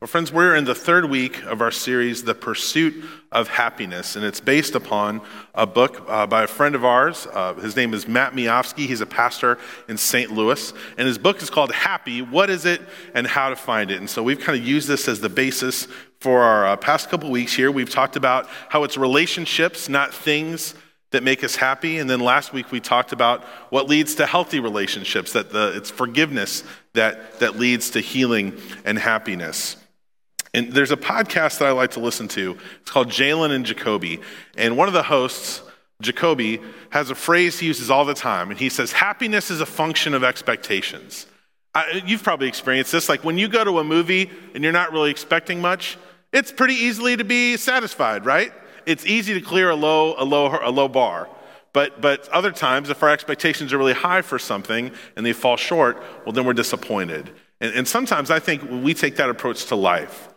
Well, friends, we're in the third week of our series, The Pursuit of Happiness, and it's based upon a book uh, by a friend of ours. Uh, his name is Matt Miofsky. He's a pastor in St. Louis, and his book is called Happy What is It and How to Find It? And so we've kind of used this as the basis for our uh, past couple weeks here. We've talked about how it's relationships, not things that make us happy. And then last week we talked about what leads to healthy relationships, that the, it's forgiveness that, that leads to healing and happiness. And there's a podcast that I like to listen to. It's called Jalen and Jacoby. And one of the hosts, Jacoby, has a phrase he uses all the time. And he says, Happiness is a function of expectations. I, you've probably experienced this. Like when you go to a movie and you're not really expecting much, it's pretty easily to be satisfied, right? It's easy to clear a low, a low, a low bar. But, but other times, if our expectations are really high for something and they fall short, well, then we're disappointed. And, and sometimes I think we take that approach to life.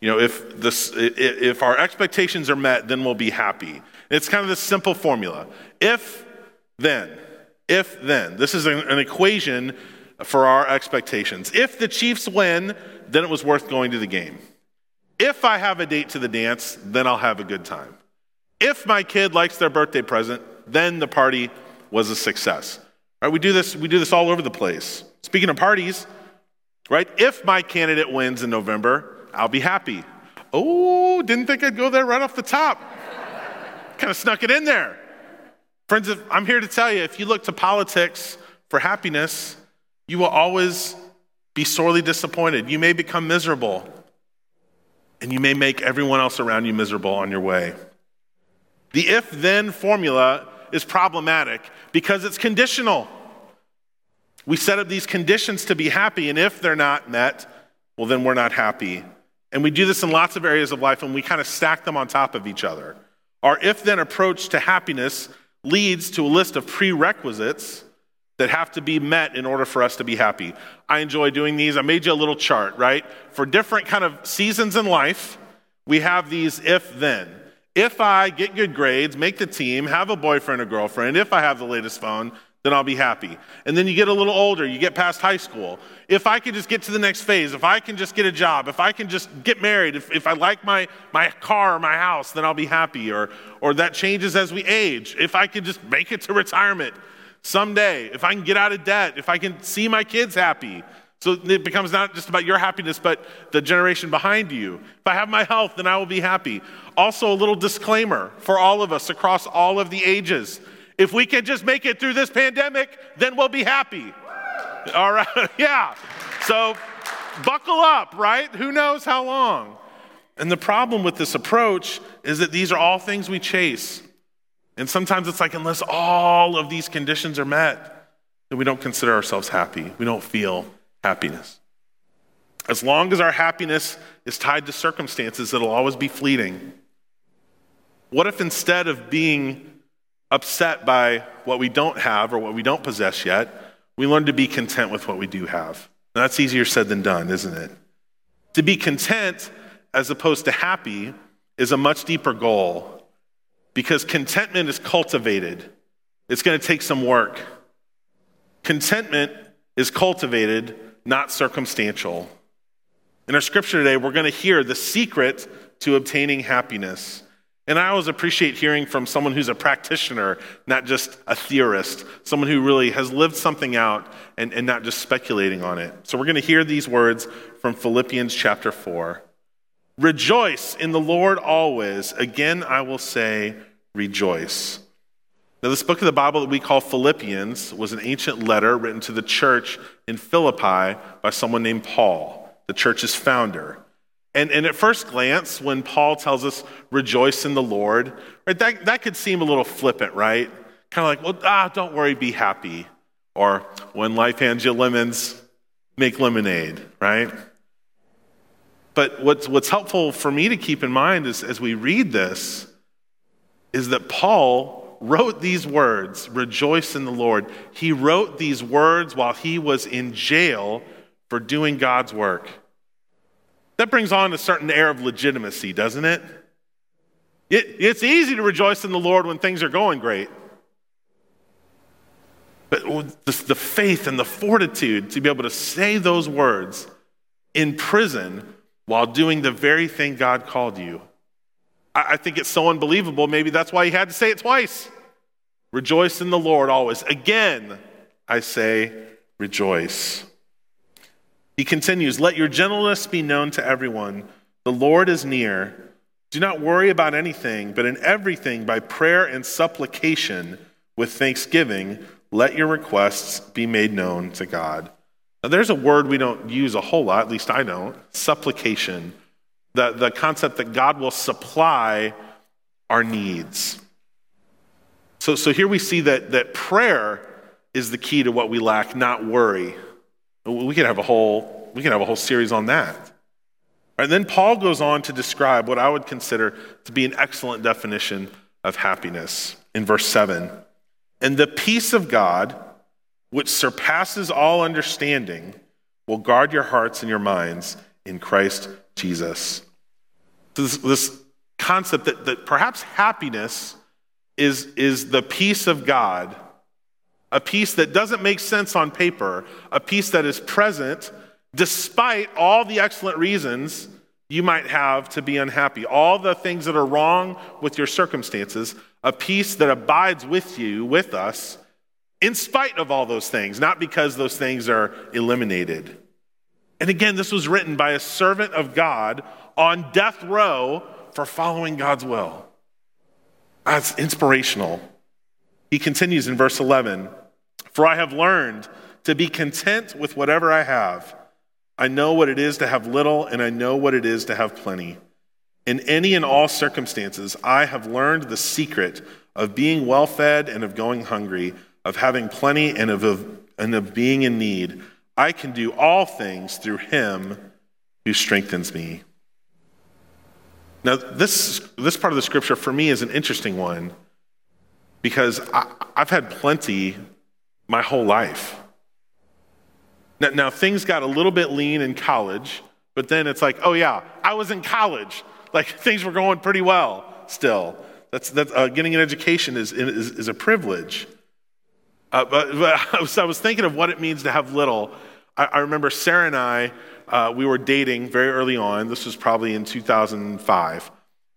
You know, if, this, if our expectations are met, then we'll be happy. It's kind of this simple formula. If, then. If, then. This is an, equation for our expectations. If the Chiefs win, then it was worth going to the game. If I have a date to the dance, then I'll have a good time. If my kid likes their birthday present, then the party was a success. Right? We do this, we do this all over the place. Speaking of parties, right? If my candidate wins in November, I'll be happy. Oh, didn't think I'd go there right off the top. kind of snuck it in there. Friends, I'm here to tell you if you look to politics for happiness, you will always be sorely disappointed. You may become miserable, and you may make everyone else around you miserable on your way. The if then formula is problematic because it's conditional. We set up these conditions to be happy, and if they're not met, well, then we're not happy. And we do this in lots of areas of life, and we kind of stack them on top of each other. Our if then approach to happiness leads to a list of prerequisites that have to be met in order for us to be happy. I enjoy doing these. I made you a little chart, right? For different kind of seasons in life, we have these if then. If I get good grades, make the team, have a boyfriend or girlfriend, if I have the latest phone, then I'll be happy. And then you get a little older, you get past high school. If I can just get to the next phase, if I can just get a job, if I can just get married, if, if I like my, my car or my house, then I'll be happy. Or, or that changes as we age. If I can just make it to retirement someday, if I can get out of debt, if I can see my kids happy. So it becomes not just about your happiness, but the generation behind you. If I have my health, then I will be happy. Also, a little disclaimer for all of us across all of the ages. If we can just make it through this pandemic, then we'll be happy. All right, yeah. So buckle up, right? Who knows how long? And the problem with this approach is that these are all things we chase. And sometimes it's like, unless all of these conditions are met, then we don't consider ourselves happy. We don't feel happiness. As long as our happiness is tied to circumstances, it'll always be fleeting. What if instead of being upset by what we don't have or what we don't possess yet, we learn to be content with what we do have. Now, that's easier said than done, isn't it? To be content as opposed to happy is a much deeper goal because contentment is cultivated. It's going to take some work. Contentment is cultivated, not circumstantial. In our scripture today, we're going to hear the secret to obtaining happiness. And I always appreciate hearing from someone who's a practitioner, not just a theorist, someone who really has lived something out and, and not just speculating on it. So we're going to hear these words from Philippians chapter 4. Rejoice in the Lord always. Again, I will say, rejoice. Now, this book of the Bible that we call Philippians was an ancient letter written to the church in Philippi by someone named Paul, the church's founder. And, and at first glance, when Paul tells us, rejoice in the Lord, right, that, that could seem a little flippant, right? Kind of like, well, ah, don't worry, be happy. Or when life hands you lemons, make lemonade, right? But what's, what's helpful for me to keep in mind is, as we read this is that Paul wrote these words, rejoice in the Lord. He wrote these words while he was in jail for doing God's work. That brings on a certain air of legitimacy, doesn't it? it? It's easy to rejoice in the Lord when things are going great. But the faith and the fortitude to be able to say those words in prison while doing the very thing God called you. I, I think it's so unbelievable. Maybe that's why he had to say it twice. Rejoice in the Lord always. Again, I say, rejoice. He continues, Let your gentleness be known to everyone. The Lord is near. Do not worry about anything, but in everything, by prayer and supplication, with thanksgiving, let your requests be made known to God. Now, there's a word we don't use a whole lot, at least I don't supplication. The, the concept that God will supply our needs. So, so here we see that, that prayer is the key to what we lack, not worry. We could have a whole, we could have a whole series on that. And then Paul goes on to describe what I would consider to be an excellent definition of happiness in verse 7. And the peace of God, which surpasses all understanding, will guard your hearts and your minds in Christ Jesus. This, this concept that, that perhaps happiness is, is the peace of God, a peace that doesn't make sense on paper, a peace that is present despite all the excellent reasons you might have to be unhappy, all the things that are wrong with your circumstances, a peace that abides with you, with us, in spite of all those things, not because those things are eliminated. And again, this was written by a servant of God on death row for following God's will. That's inspirational. He continues in verse 11 For I have learned to be content with whatever I have. I know what it is to have little, and I know what it is to have plenty. In any and all circumstances, I have learned the secret of being well fed and of going hungry, of having plenty and of, of, and of being in need. I can do all things through him who strengthens me. Now, this, this part of the scripture for me is an interesting one because I, I've had plenty my whole life. Now, now, things got a little bit lean in college, but then it's like, oh yeah, I was in college. Like things were going pretty well still. That's, that's uh, getting an education is, is, is a privilege. Uh, but, but I, was, I was thinking of what it means to have little. I, I remember Sarah and I, uh, we were dating very early on. This was probably in 2005.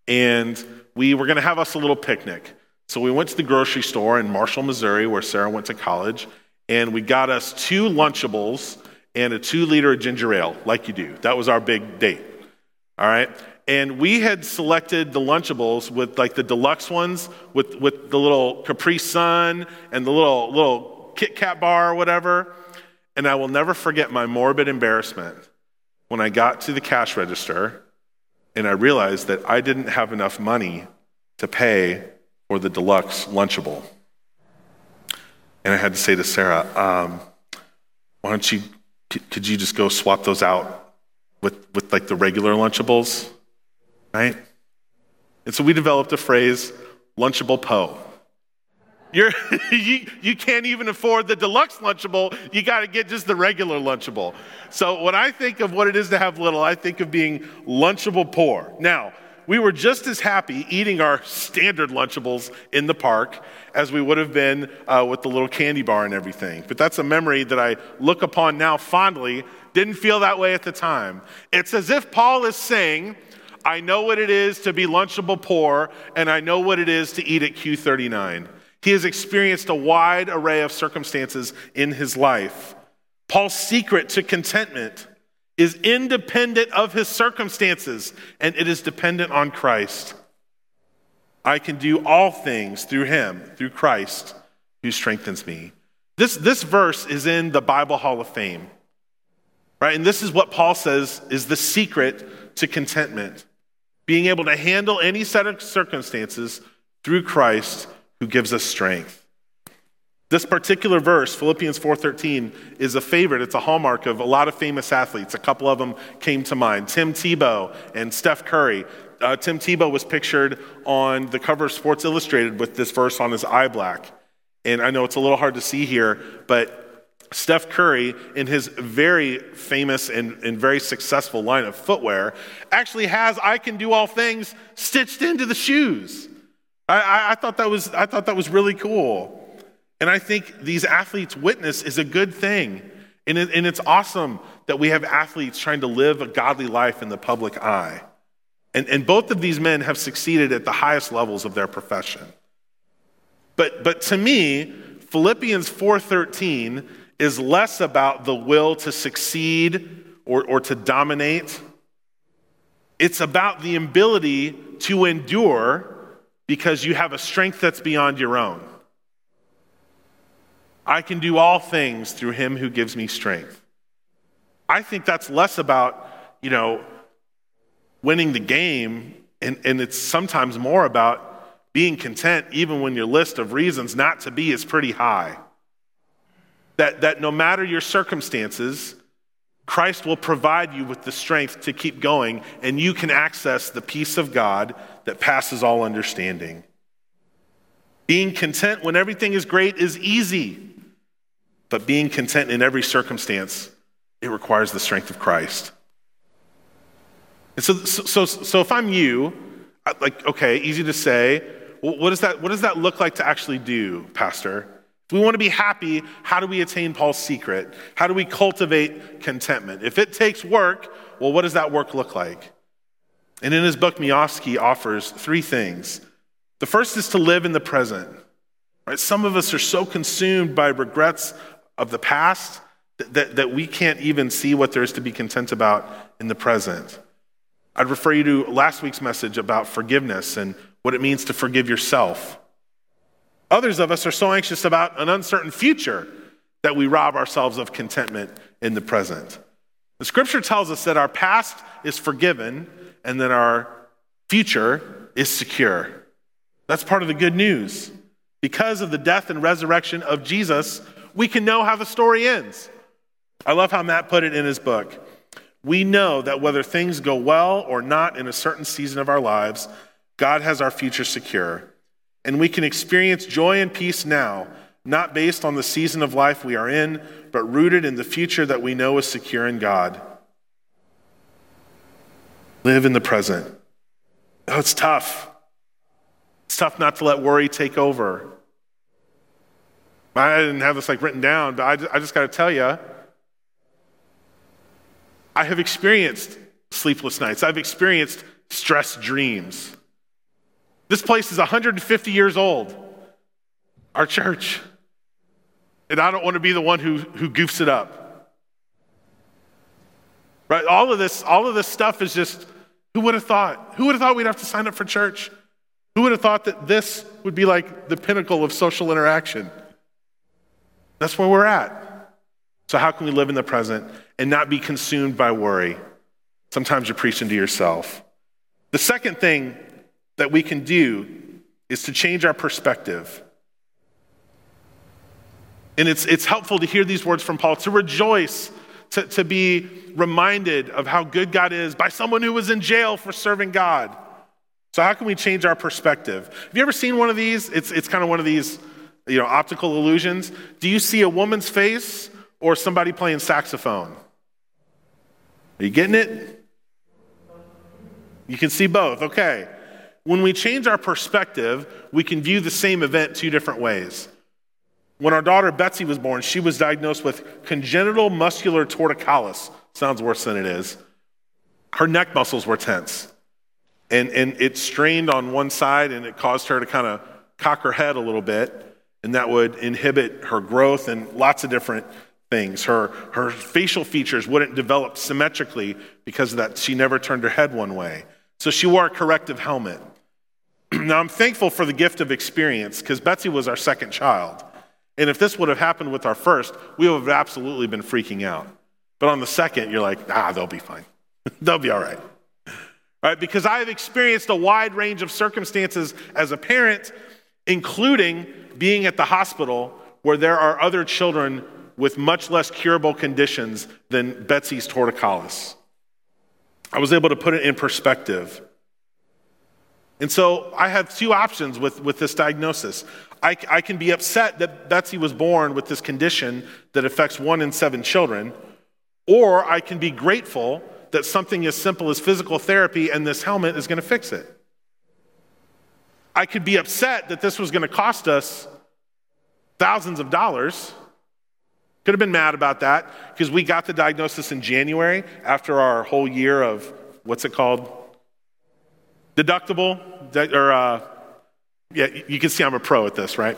And we were going to have us a little picnic. So we went to the grocery store in Marshall, Missouri, where Sarah went to college. And we got us two Lunchables and a two liter ginger ale, like you do. That was our big date. All right. And we had selected the Lunchables with like the deluxe ones with, with the little Capri Sun and the little, little Kit Kat bar or whatever. And I will never forget my morbid embarrassment when I got to the cash register and I realized that I didn't have enough money to pay for the deluxe Lunchable. And I had to say to Sarah, um, why don't you, could you just go swap those out with, with like the regular Lunchables? Right? And so we developed a phrase, Lunchable Po. You're, you, you can't even afford the deluxe Lunchable. You got to get just the regular Lunchable. So when I think of what it is to have little, I think of being Lunchable poor. Now, we were just as happy eating our standard Lunchables in the park as we would have been uh, with the little candy bar and everything. But that's a memory that I look upon now fondly. Didn't feel that way at the time. It's as if Paul is saying, I know what it is to be Lunchable poor, and I know what it is to eat at Q39. He has experienced a wide array of circumstances in his life. Paul's secret to contentment is independent of his circumstances, and it is dependent on Christ. I can do all things through him, through Christ, who strengthens me. This, this verse is in the Bible Hall of Fame, right? And this is what Paul says is the secret to contentment being able to handle any set of circumstances through Christ who gives us strength. This particular verse, Philippians 4:13, is a favorite. It's a hallmark of a lot of famous athletes. A couple of them came to mind: Tim Tebow and Steph Curry. Uh, Tim Tebow was pictured on the cover of Sports Illustrated with this verse on his eye black. And I know it's a little hard to see here, but Steph Curry, in his very famous and, and very successful line of footwear, actually has I can do all things stitched into the shoes. I, I, I, thought that was, I thought that was really cool. And I think these athletes' witness is a good thing. And, it, and it's awesome that we have athletes trying to live a godly life in the public eye. And, and both of these men have succeeded at the highest levels of their profession. But, but to me, Philippians 4:13 is less about the will to succeed or, or to dominate. It's about the ability to endure because you have a strength that's beyond your own. I can do all things through him who gives me strength. I think that's less about, you know, winning the game, and, and it's sometimes more about being content even when your list of reasons not to be is pretty high. That, that no matter your circumstances, Christ will provide you with the strength to keep going, and you can access the peace of God that passes all understanding. Being content when everything is great is easy, but being content in every circumstance, it requires the strength of Christ. And so, so, so if I'm you, like, okay, easy to say, what, does that, what does that look like to actually do, Pastor? If we want to be happy, how do we attain Paul's secret? How do we cultivate contentment? If it takes work, well, what does that work look like? And in his book, Miofsky offers three things. The first is to live in the present. Right? Some of us are so consumed by regrets of the past that, that, we can't even see what there is to be content about in the present. I'd refer you to last week's message about forgiveness and what it means to forgive yourself. Others of us are so anxious about an uncertain future that we rob ourselves of contentment in the present. The scripture tells us that our past is forgiven and that our future is secure. That's part of the good news. Because of the death and resurrection of Jesus, we can know how the story ends. I love how Matt put it in his book. We know that whether things go well or not in a certain season of our lives, God has our future secure. And we can experience joy and peace now, not based on the season of life we are in, but rooted in the future that we know is secure in God. Live in the present. Oh, it's tough. It's tough not to let worry take over. I didn't have this like written down, but I just, I just got to tell you, I have experienced sleepless nights. I've experienced stress dreams. This place is 150 years old, our church. And I don't want to be the one who, who goofs it up. Right? All of this, all of this stuff is just, who would have thought? Who would have thought we'd have to sign up for church? Who would have thought that this would be like the pinnacle of social interaction? That's where we're at. So, how can we live in the present and not be consumed by worry? Sometimes you're preaching to yourself. The second thing that we can do is to change our perspective. And it's, it's helpful to hear these words from Paul to rejoice, to, to be reminded of how good God is by someone who was in jail for serving God. So, how can we change our perspective? Have you ever seen one of these? It's, it's kind of one of these you know, optical illusions. Do you see a woman's face or somebody playing saxophone? Are you getting it? You can see both. Okay. When we change our perspective, we can view the same event two different ways. When our daughter Betsy was born, she was diagnosed with congenital muscular torticollis. Sounds worse than it is. Her neck muscles were tense. And, and it strained on one side and it caused her to kind of cock her head a little bit. And that would inhibit her growth and lots of different things. Her, her facial features wouldn't develop symmetrically because of that. She never turned her head one way. So she wore a corrective helmet. now, I'm thankful for the gift of experience because Betsy was our second child. And if this would have happened with our first, we would have absolutely been freaking out. But on the second, you're like, ah, they'll be fine. they'll be all right. Right? Because I have experienced a wide range of circumstances as a parent, including being at the hospital where there are other children with much less curable conditions than Betsy's torticollis. I was able to put it in perspective. And so I have two options with, with this diagnosis. I, I can be upset that Betsy was born with this condition that affects one in seven children, or I can be grateful that something as simple as physical therapy and this helmet is going to fix it. I could be upset that this was going to cost us thousands of dollars, Could have been mad about that because we got the diagnosis in January after our whole year of what's it called? Deductible? Or, uh, yeah, you can see I'm a pro at this, right?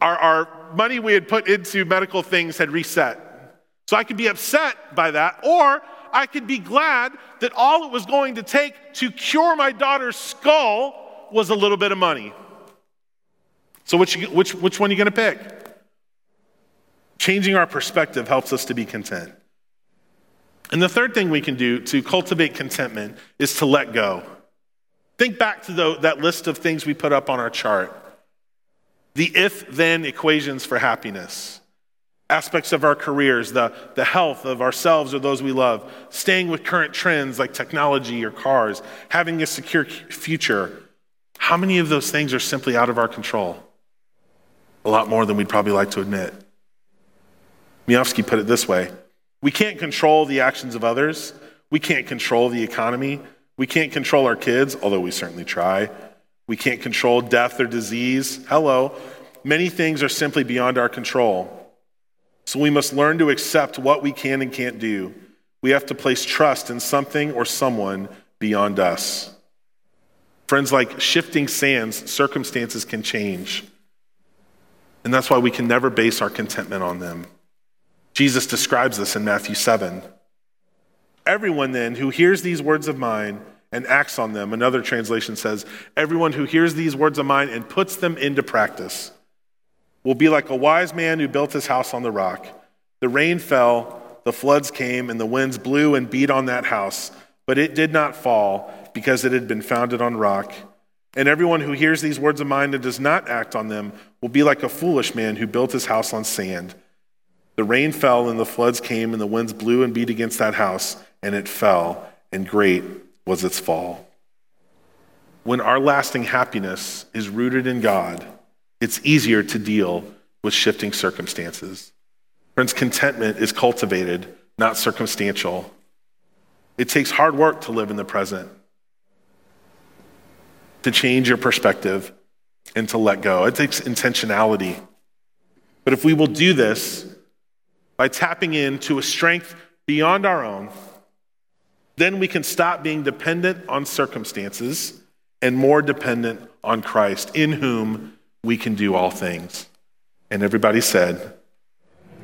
Our, our money we had put into medical things had reset. So I could be upset by that, or I could be glad that all it was going to take to cure my daughter's skull was a little bit of money. So, which, which, which one are you going to pick? Changing our perspective helps us to be content. And the third thing we can do to cultivate contentment is to let go. Think back to the, that list of things we put up on our chart the if then equations for happiness aspects of our careers, the, the health of ourselves or those we love, staying with current trends like technology or cars, having a secure future. How many of those things are simply out of our control? A lot more than we'd probably like to admit. Miofsky put it this way We can't control the actions of others, we can't control the economy, we can't control our kids, although we certainly try. We can't control death or disease. Hello. Many things are simply beyond our control. So we must learn to accept what we can and can't do. We have to place trust in something or someone beyond us. Friends, like shifting sands, circumstances can change. And that's why we can never base our contentment on them. Jesus describes this in Matthew 7. Everyone then who hears these words of mine and acts on them, another translation says, everyone who hears these words of mine and puts them into practice will be like a wise man who built his house on the rock. The rain fell, the floods came, and the winds blew and beat on that house, but it did not fall because it had been founded on rock. And everyone who hears these words of mine and does not act on them will be like a foolish man who built his house on sand. The rain fell, and the floods came, and the winds blew and beat against that house, and it fell, and great was its fall. When our lasting happiness is rooted in God, it's easier to deal with shifting circumstances. Friends, contentment is cultivated, not circumstantial. It takes hard work to live in the present, to change your perspective, and to let go. It takes intentionality. But if we will do this by tapping into a strength beyond our own, then we can stop being dependent on circumstances and more dependent on Christ, in whom we can do all things. And everybody said,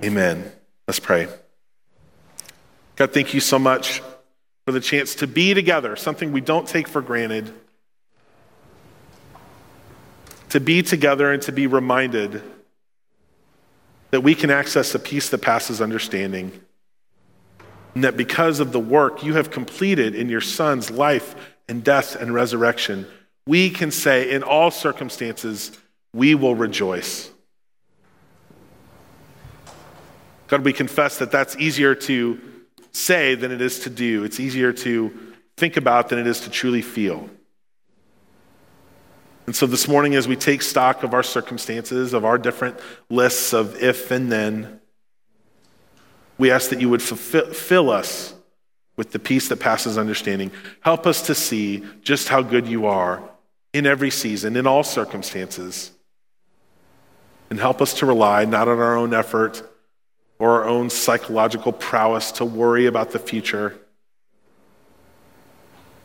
Amen. Let's pray. God, thank you so much for the chance to be together, something we don't take for granted. To be together and to be reminded that we can access a peace that passes understanding. And that because of the work you have completed in your Son's life and death and resurrection, we can say in all circumstances, we will rejoice. God, we confess that that's easier to say than it is to do. It's easier to think about than it is to truly feel. And so this morning, as we take stock of our circumstances, of our different lists of if and then, we ask that you would fulfill, fill us with the peace that passes understanding. Help us to see just how good you are in every season, in all circumstances and help us to rely not on our own effort or our own psychological prowess to worry about the future,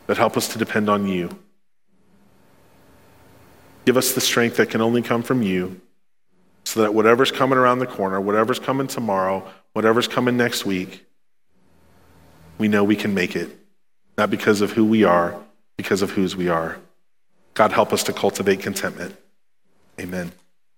but help us to depend on you. Give us the strength that can only come from you so that whatever's coming around the corner, whatever's coming tomorrow, whatever's coming next week, we know we can make it. Not because of who we are, because of whose we are. God, help us to cultivate contentment. Amen.